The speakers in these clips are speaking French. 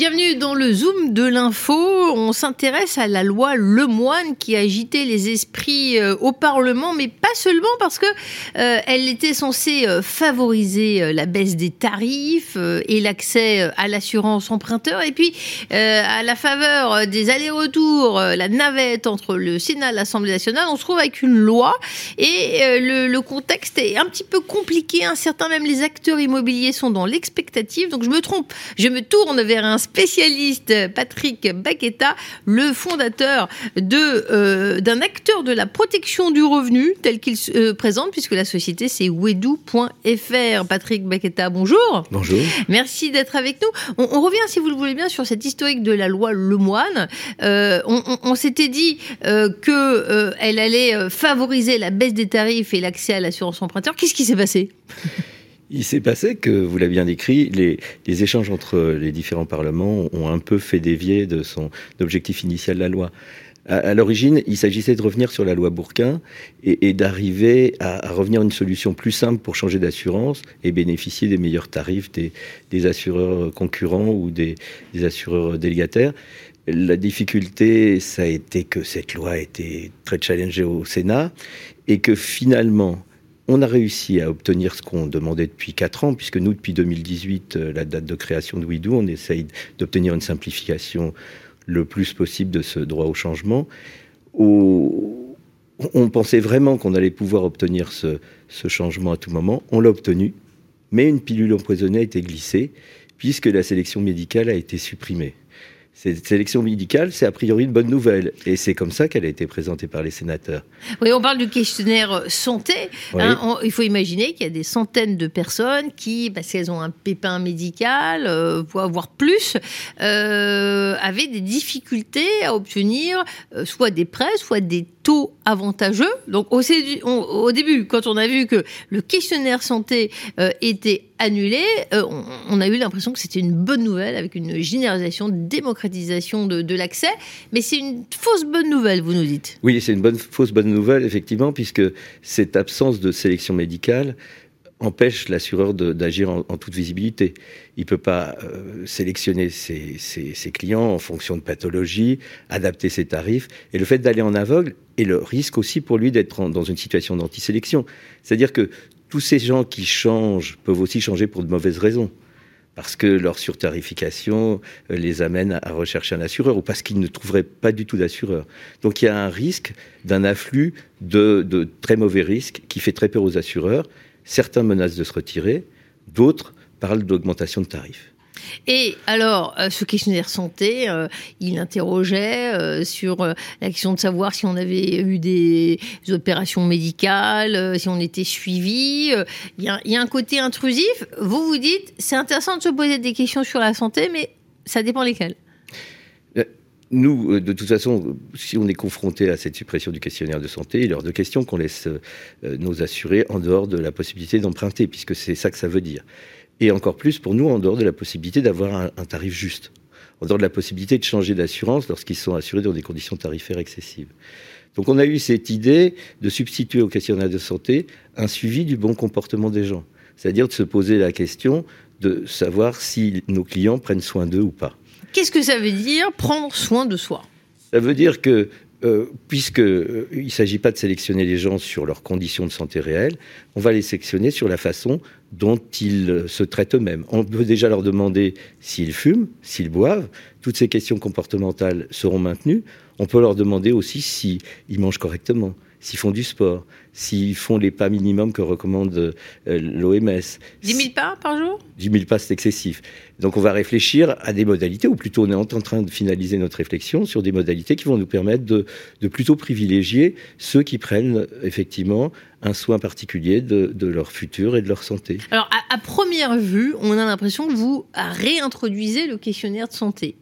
Bienvenue dans le Zoom de l'info. On s'intéresse à la loi Lemoine qui a agité les esprits euh, au Parlement, mais pas seulement parce que euh, elle était censée euh, favoriser la baisse des tarifs et l'accès à l'assurance emprunteur. Et puis, à la faveur des allers-retours, la navette entre le Sénat et l'Assemblée nationale, on se trouve avec une loi et le, contexte est un petit peu compliqué. Un certain même les acteurs immobiliers sont dans l'expectative. Donc, je me trompe, je me tourne vers un spécialiste Patrick Baqueta, le fondateur euh, d'un acteur de la protection du revenu tel qu'il se euh, présente, puisque la société c'est wedou.fr. Patrick Baqueta, bonjour. Bonjour. Merci d'être avec nous. On, revient, si vous le voulez bien, sur cette historique de la loi Lemoine. Euh, on, s'était dit que elle allait favoriser la baisse des tarifs et l'accès à l'assurance emprunteur. Qu'est-ce qui s'est passé? Il s'est passé que, vous l'avez bien décrit, les, échanges entre les différents parlements ont un peu fait dévier de son objectif initial de la loi. À, l'origine, il s'agissait de revenir sur la loi Bourquin et, d'arriver à, revenir à une solution plus simple pour changer d'assurance et bénéficier des meilleurs tarifs des, assureurs concurrents ou des, des assureurs délégataires. La difficulté, ça a été que cette loi a été très challengée au Sénat et que finalement, on a réussi à obtenir ce qu'on demandait depuis 4 ans, puisque nous, depuis 2018, euh, la date de création de WIDO, on essaye d'obtenir une simplification le plus possible de ce droit au changement. On pensait vraiment qu'on allait pouvoir obtenir ce, ce changement à tout moment. On l'a obtenu, mais une pilule empoisonnée a été glissée, puisque la sélection médicale a été supprimée. Cette sélection médicale, c'est a priori une bonne nouvelle. Et c'est comme ça qu'elle a été présentée par les sénateurs. Oui, on parle du questionnaire santé. Hein, il faut imaginer qu'il y a des centaines de personnes qui, parce qu'elles ont un pépin médical, euh, voire plus, euh, avaient des difficultés à obtenir euh, soit des prêts, soit des taux avantageux. Donc au, au, début, quand on a vu que le questionnaire santé était annulé, euh, on, a eu l'impression que c'était une bonne nouvelle avec une généralisation, démocratisation de, l'accès. Mais c'est une fausse bonne nouvelle, vous nous dites. Oui, c'est une fausse bonne nouvelle, effectivement, puisque cette absence de sélection médicale empêche l'assureur d'agir en, toute visibilité. Il ne peut pas euh, sélectionner ses, ses, clients en fonction de pathologie, adapter ses tarifs. Et le fait d'aller en aveugle est le risque aussi pour lui d'être dans une situation d'antisélection. C'est-à-dire que tous ces gens qui changent peuvent aussi changer pour de mauvaises raisons. Parce que leur surtarification les amène à rechercher un assureur ou parce qu'ils ne trouveraient pas du tout d'assureur. Donc il y a un risque d'un afflux de très mauvais risques qui fait très peur aux assureurs Certains menacent de se retirer, d'autres parlent d'augmentation de tarifs. Et alors, euh, ce questionnaire santé, euh, il interrogeait euh, sur la question de savoir si on avait eu des opérations médicales, si on était suivi. Il y, y, a un côté intrusif. Vous vous dites, c'est intéressant de se poser des questions sur la santé, mais ça dépend lesquelles nous, de toute façon, si on est confronté à cette suppression du questionnaire de santé, il est hors de question qu'on laisse nos assurés en dehors de la possibilité d'emprunter, puisque c'est ça que ça veut dire. Et encore plus pour nous, en dehors de la possibilité d'avoir un, tarif juste, en dehors de la possibilité de changer d'assurance lorsqu'ils sont assurés dans des conditions tarifaires excessives. Donc on a eu cette idée de substituer au questionnaire de santé un suivi du bon comportement des gens, c'est-à-dire de se poser la question de savoir si nos clients prennent soin d'eux ou pas. Qu'est-ce que ça veut dire prendre soin de soi? Ça veut dire que euh, puisqu'il euh, ne s'agit pas de sélectionner les gens sur leurs conditions de santé réelles, on va les sélectionner sur la façon dont ils euh, se traitent eux-mêmes. On peut déjà leur demander s'ils fument, s'ils boivent. Toutes ces questions comportementales seront maintenues. On peut leur demander aussi s'ils mangent correctement, s'ils font du sport, s'ils font les pas minimums que recommande l'OMS. 10 000 pas par jour? 10 000 pas, c'est excessif. Donc on va réfléchir à des modalités, ou plutôt on est en train de finaliser notre réflexion sur des modalités qui vont nous permettre de, plutôt privilégier ceux qui prennent effectivement un soin particulier de, leur futur et de leur santé. Alors à première vue, on a l'impression que vous réintroduisez le questionnaire de santé.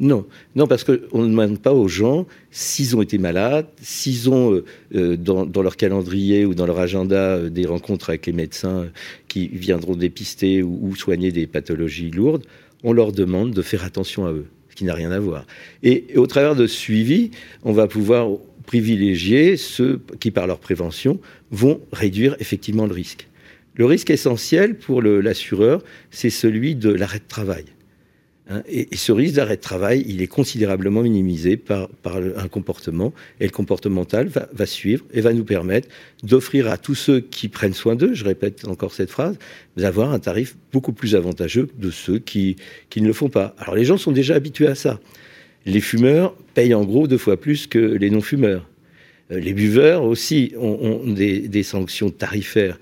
Non, non, parce qu'on ne demande pas aux gens s'ils ont été malades, s'ils ont euh, euh, dans, leur calendrier ou dans leur agenda euh, des rencontres avec les médecins qui viendront dépister ou, soigner des pathologies lourdes. On leur demande de faire attention à eux, ce qui n'a rien à voir. Et, au travers de suivi, on va pouvoir privilégier ceux qui, par leur prévention, vont réduire effectivement le risque. Le risque essentiel pour l'assureur, c'est celui de l'arrêt de travail. Hein, et, ce risque d'arrêt de travail, il est considérablement minimisé par, un comportement. Et le comportemental va, suivre et va nous permettre d'offrir à tous ceux qui prennent soin d'eux, je répète encore cette phrase, d'avoir un tarif beaucoup plus avantageux de ceux qui, ne le font pas. Alors les gens sont déjà habitués à ça. Les fumeurs payent en gros deux fois plus que les non-fumeurs. Euh, les buveurs aussi ont, des sanctions tarifaires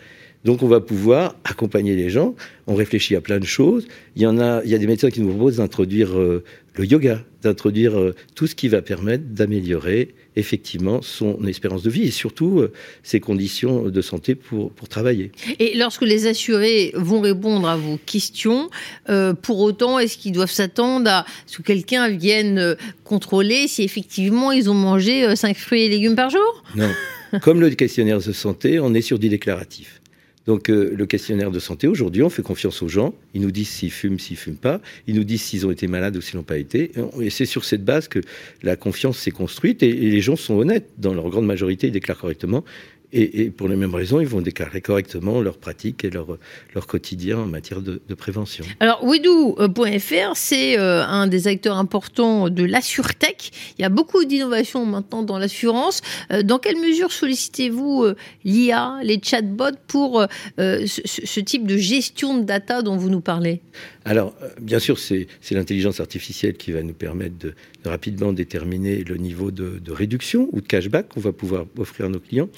donc on va pouvoir accompagner les gens. On réfléchit à plein de choses. Il y en a, il y a des médecins qui nous proposent d'introduire euh, le yoga, d'introduire euh, tout ce qui va permettre d'améliorer effectivement son espérance de vie et surtout euh, ses conditions de santé pour, pour travailler. Et lorsque les assurés vont répondre à vos questions, pour autant, est-ce qu'ils doivent s'attendre à ce que quelqu'un vienne contrôler si effectivement ils ont mangé 5 fruits et légumes par jour? Non. Comme le questionnaire de santé, on est sur du déclaratif. Donc euh, le questionnaire de santé, aujourd'hui, on fait confiance aux gens. Ils nous disent s'ils fument, s'ils fument pas. Ils nous disent s'ils ont été malades ou s'ils n'ont pas été. Et c'est sur cette base que la confiance s'est construite. Et, et, les gens sont honnêtes. Dans leur grande majorité, ils déclarent correctement. Et, pour les mêmes raisons, ils vont déclarer correctement leurs pratiques et leur, leur quotidien en matière de, prévention. Alors, Widou.fr, c'est euh, un des acteurs importants de l'AssureTech. Il y a beaucoup d'innovations maintenant dans l'assurance. Euh, dans quelle mesure sollicitez-vous euh, l'IA, les chatbots pour ce, type de gestion de data dont vous nous parlez? Alors, bien sûr, c'est l'intelligence artificielle qui va nous permettre de, rapidement déterminer le niveau de, de réduction ou de cashback qu'on va pouvoir offrir à nos clients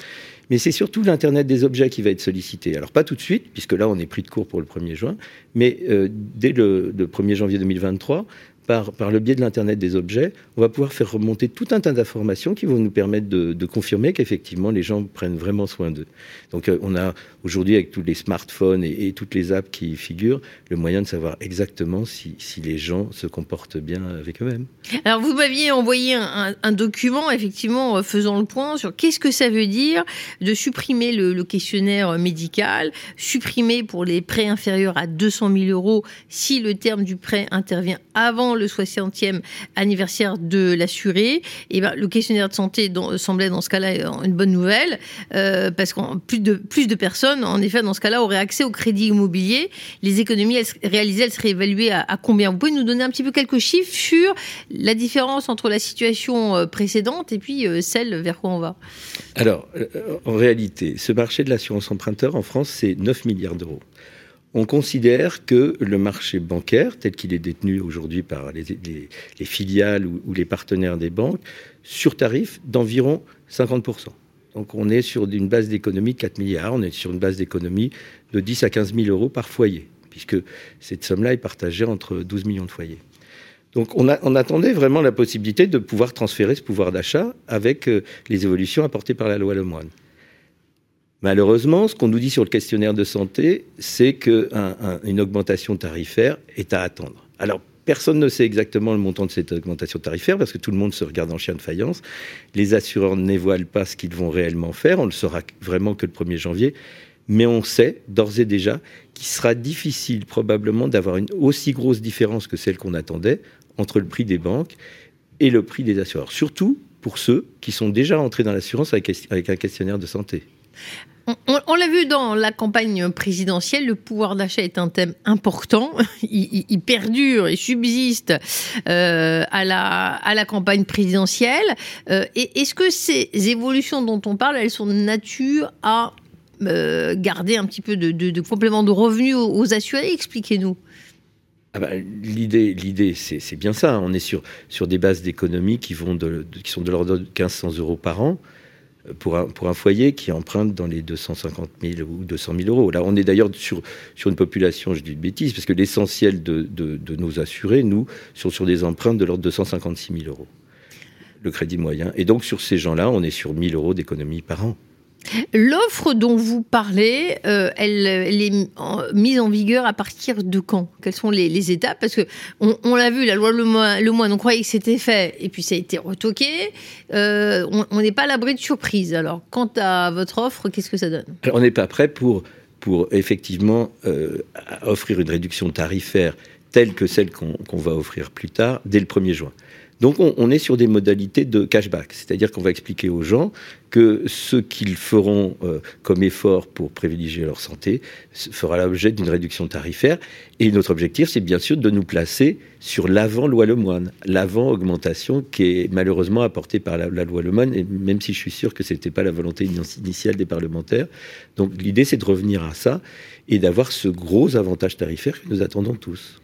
mais c'est surtout l'Internet des objets qui va être sollicité. Alors pas tout de suite, puisque là on est pris de court pour le 1er juin, mais euh, dès le, le 1er janvier 2023, par, le biais de l'Internet des objets, on va pouvoir faire remonter tout un tas d'informations qui vont nous permettre de, confirmer qu'effectivement les gens prennent vraiment soin d'eux. Donc euh, on a aujourd'hui avec tous les smartphones et, toutes les apps qui figurent, le moyen de savoir exactement si, les gens se comportent bien avec eux-mêmes. Alors vous m'aviez envoyé un, document effectivement euh, faisant le point sur qu'est-ce que ça veut dire de supprimer le, questionnaire médical, supprimer pour les prêts inférieurs à 200 000 euros si le terme du prêt intervient avant le 60e anniversaire de l'assuré, et eh ben, le questionnaire de santé semblait dans ce cas-là une bonne nouvelle, euh, parce que plus de, plus de personnes, en effet, dans ce cas-là, auraient accès au crédit immobilier. Les économies réalisées, elles seraient évaluées à, combien? Vous pouvez nous donner un petit peu quelques chiffres sur la différence entre la situation euh, précédente et puis euh, celle vers quoi on va. Alors, en réalité, ce marché de l'assurance emprunteur en France, c'est 9 milliards d'euros on considère que le marché bancaire, tel qu'il est détenu aujourd'hui par les, filiales ou, les partenaires des banques, sur tarif d'environ 50%. Donc on est sur une base d'économie de 4 milliards, on est sur une base d'économie de 10 à 15 000 euros par foyer, puisque cette somme-là est partagée entre 12 millions de foyers. Donc on, on, attendait vraiment la possibilité de pouvoir transférer ce pouvoir d'achat avec euh, les évolutions apportées par la loi Lemoine. Malheureusement, ce qu'on nous dit sur le questionnaire de santé, c'est qu'une augmentation tarifaire est à attendre. Alors, personne ne sait exactement le montant de cette augmentation tarifaire parce que tout le monde se regarde en chien de faïence. Les assureurs ne dévoilent pas ce qu'ils vont réellement faire. On le saura vraiment que le 1er janvier. Mais on sait d'ores et déjà qu'il sera difficile probablement d'avoir une aussi grosse différence que celle qu'on attendait entre le prix des banques et le prix des assureurs. Surtout pour ceux qui sont déjà entrés dans l'assurance avec un questionnaire de santé. On, l'a vu dans la campagne présidentielle, le pouvoir d'achat est un thème important. Il, perdure et subsiste euh, à, la, à la campagne présidentielle. Euh, est-ce que ces évolutions dont on parle, elles sont de nature à euh, garder un petit peu de, complément de revenus aux, assurés? Expliquez-nous. Ah bah, l'idée, l'idée, c'est bien ça. On est sur, sur des bases d'économie qui, vont qui sont de l'ordre de 1500 euros par an pour un, pour un foyer qui emprunte dans les 250 000 ou 200 000 euros. Là, on est d'ailleurs sur, sur une population, je dis une bêtise, parce que l'essentiel de, de, nos assurés, nous, sont sur des empreintes de l'ordre de 256 000 euros, le crédit moyen. Et donc, sur ces gens-là, on est sur 1000 euros d'économie par an. L'offre dont vous parlez, euh, elle, est mise en vigueur à partir de quand? Quelles sont les, étapes? Parce que on, l'a vu, la loi Le Moine, on croyait que c'était fait, et puis ça a été retoqué. Euh, on n'est pas à l'abri de surprise. Alors, quant à votre offre, qu'est-ce que ça donne? On n'est pas prêt pour, pour effectivement euh, offrir une réduction tarifaire telles que celles qu'on va offrir plus tard, dès le 1er juin. Donc on, est sur des modalités de cashback, c'est-à-dire qu'on va expliquer aux gens que ce qu'ils feront euh, comme effort pour privilégier leur santé fera l'objet d'une réduction tarifaire. Et notre objectif, c'est bien sûr de nous placer sur l'avant-loi Lemoine, l'avant-augmentation qui est malheureusement apportée par la, loi Lemoine, et même si je suis sûr que ce n'était pas la volonté initiale des parlementaires. Donc l'idée, c'est de revenir à ça et d'avoir ce gros avantage tarifaire que nous attendons tous.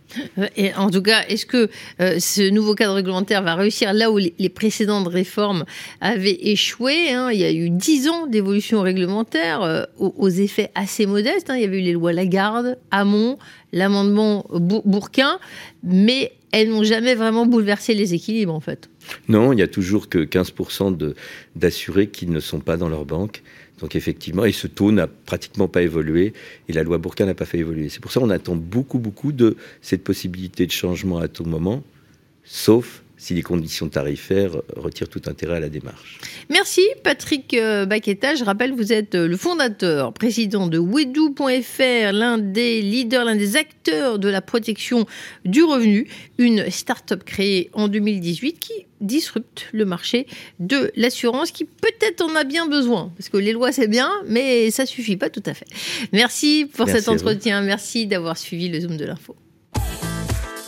Et en tout cas, est-ce que euh, ce nouveau cadre réglementaire va réussir là où les, précédentes réformes avaient échoué hein? Il y a eu dix ans d'évolution réglementaire euh, aux, effets assez modestes. Hein. Il y avait eu les lois Lagarde, Hamon, l'amendement Bourquin, mais elles n'ont jamais vraiment bouleversé les équilibres en fait. Non, il n'y a toujours que 15% d'assurés qui ne sont pas dans leur banque. Donc effectivement, et ce taux n'a pratiquement pas évolué, et la loi Bourquin n'a pas fait évoluer. C'est pour ça qu'on attend beaucoup, beaucoup de cette possibilité de changement à tout moment, sauf si les conditions tarifaires retirent tout intérêt à la démarche. Merci Patrick euh, Baquetta. Je rappelle, vous êtes euh, le fondateur, président de Wedou.fr, l'un des leaders, l'un des acteurs de la protection du revenu, une start-up créée en 2018 qui disrupte le marché de l'assurance qui peut-être en a bien besoin parce que les lois c'est bien mais ça suffit pas tout à fait. Merci pour cet entretien, merci d'avoir suivi le zoom de l'info.